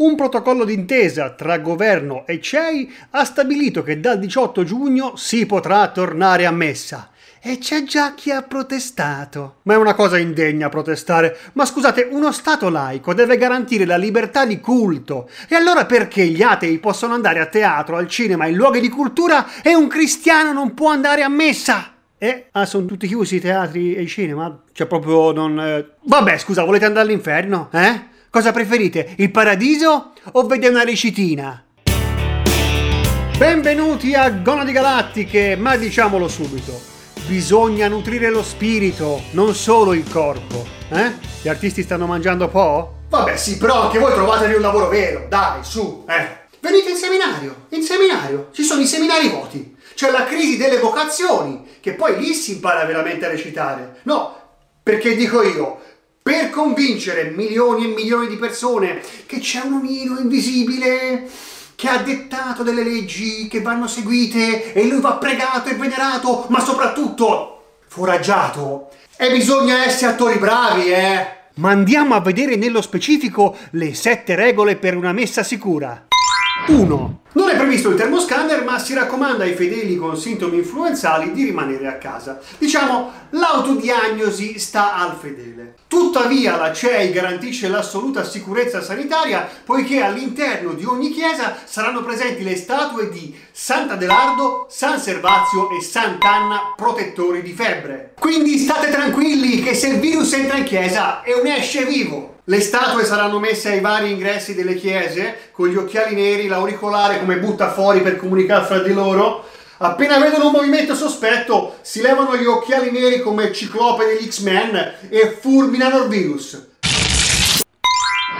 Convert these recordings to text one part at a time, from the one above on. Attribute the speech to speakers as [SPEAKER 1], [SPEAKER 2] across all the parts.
[SPEAKER 1] Un protocollo d'intesa tra governo e CEI ha stabilito che dal 18 giugno si potrà tornare a messa. E c'è già chi ha protestato. Ma è una cosa indegna protestare. Ma scusate, uno Stato laico deve garantire la libertà di culto. E allora perché gli atei possono andare a teatro, al cinema, in luoghi di cultura e un cristiano non può andare a messa? Eh, ah, sono tutti chiusi i teatri e i cinema? Cioè proprio non... Eh... Vabbè, scusa, volete andare all'inferno? Eh? Cosa preferite, il paradiso o vede una recitina? Benvenuti a Gonadi Galattiche, ma diciamolo subito, bisogna nutrire lo spirito, non solo il corpo. Eh? Gli artisti stanno mangiando po'? Vabbè sì, però anche voi trovatevi un lavoro vero, dai, su, eh. Venite in seminario, in seminario, ci sono i seminari voti, c'è la crisi delle vocazioni, che poi lì si impara veramente a recitare. No, perché dico io, per convincere milioni e milioni di persone che c'è un omino invisibile che ha dettato delle leggi che vanno seguite e lui va pregato e venerato, ma soprattutto foraggiato. E bisogna essere attori bravi, eh! Ma andiamo a vedere nello specifico le sette regole per una messa sicura. 1. Non è previsto il termoscanner, ma si raccomanda ai fedeli con sintomi influenzali di rimanere a casa. Diciamo, l'autodiagnosi sta al fedele. Tuttavia la CEI garantisce l'assoluta sicurezza sanitaria poiché all'interno di ogni chiesa saranno presenti le statue di Sant'Adelardo, San Servazio e Sant'Anna protettori di febbre. Quindi state tranquilli che se il virus entra in chiesa è un esce vivo. Le statue saranno messe ai vari ingressi delle chiese con gli occhiali neri, l'auricolare come butta fuori per comunicare fra di loro. Appena vedono un movimento sospetto, si levano gli occhiali neri come ciclope degli X-Men e fulminano il virus.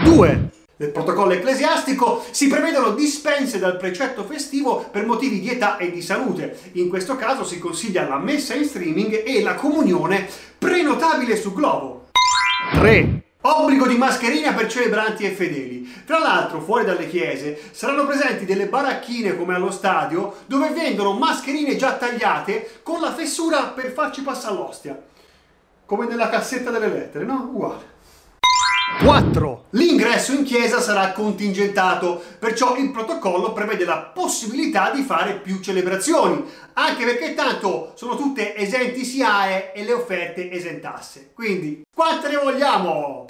[SPEAKER 1] 2. Nel protocollo ecclesiastico si prevedono dispense dal precetto festivo per motivi di età e di salute. In questo caso si consiglia la messa in streaming e la comunione prenotabile su Globo. 3. Obbligo di mascherina per celebranti e fedeli. Tra l'altro, fuori dalle chiese saranno presenti delle baracchine come allo stadio dove vendono mascherine già tagliate con la fessura per farci passare l'ostia. Come nella cassetta delle lettere, no? Uguale. 4. L'ingresso in chiesa sarà contingentato, perciò il protocollo prevede la possibilità di fare più celebrazioni, anche perché tanto sono tutte esenti SIAE e le offerte esentasse. Quindi, quante ne vogliamo?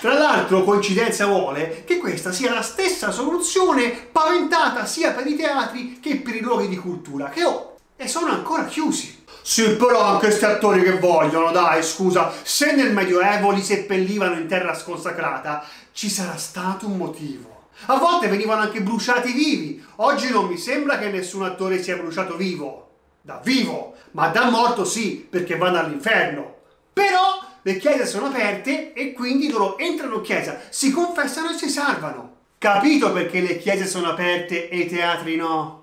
[SPEAKER 1] Tra l'altro, coincidenza vuole che questa sia la stessa soluzione paventata sia per i teatri che per i luoghi di cultura, che oh, e sono ancora chiusi. Sì, però anche questi attori che vogliono, dai, scusa, se nel Medioevo li seppellivano in terra sconsacrata, ci sarà stato un motivo. A volte venivano anche bruciati vivi. Oggi non mi sembra che nessun attore sia bruciato vivo. Da vivo, ma da morto sì, perché vanno all'inferno. Però le chiese sono aperte e quindi loro entrano in chiesa, si confessano e si salvano. Capito perché le chiese sono aperte e i teatri no?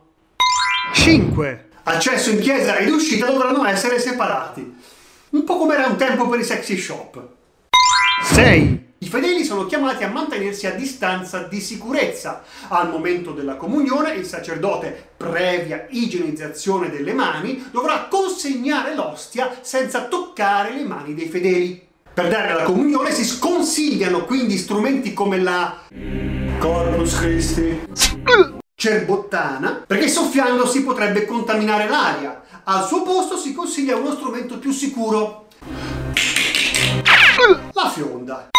[SPEAKER 1] 5. Accesso in chiesa ed uscita dovranno essere separati. Un po' come era un tempo per i sexy shop. 6. I fedeli sono chiamati a mantenersi a distanza di sicurezza. Al momento della comunione il sacerdote, previa igienizzazione delle mani, dovrà consegnare l'ostia senza toccare le mani dei fedeli. Per dare la comunione si sconsigliano quindi strumenti come la Corpus Christi cerbottana, perché soffiando si potrebbe contaminare l'aria. Al suo posto si consiglia uno strumento più sicuro. La fionda.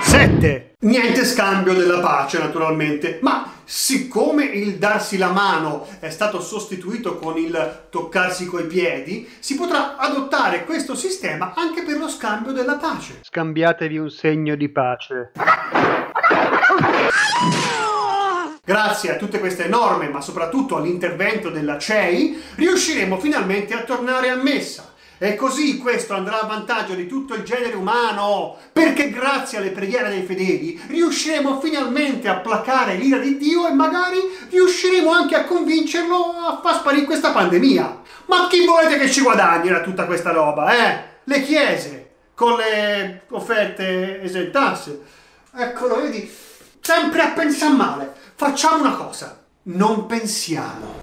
[SPEAKER 1] 7. Niente scambio della pace, naturalmente, ma siccome il darsi la mano è stato sostituito con il toccarsi coi piedi, si potrà adottare questo sistema anche per lo scambio della pace.
[SPEAKER 2] Scambiatevi un segno di pace.
[SPEAKER 1] Grazie a tutte queste norme, ma soprattutto all'intervento della CEI, riusciremo finalmente a tornare a messa. E così questo andrà a vantaggio di tutto il genere umano, perché grazie alle preghiere dei fedeli riusciremo finalmente a placare l'ira di Dio e magari riusciremo anche a convincerlo a far sparire questa pandemia. Ma chi volete che ci guadagni da tutta questa roba, eh? Le chiese, con le offerte esentasse. Eccolo, vedi, sempre a pensare male. Facciamo una cosa, non pensiamo.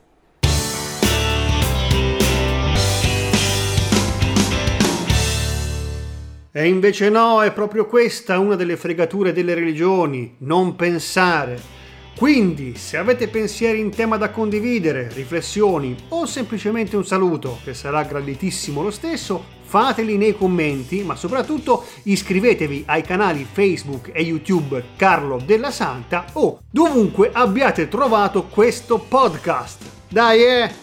[SPEAKER 1] E invece no, è proprio questa una delle fregature delle religioni, non pensare. Quindi, se avete pensieri in tema da condividere, riflessioni o semplicemente un saluto, che sarà graditissimo lo stesso, fateli nei commenti, ma soprattutto iscrivetevi ai canali Facebook e YouTube Carlo della Santa o dovunque abbiate trovato questo podcast. Dai, eh!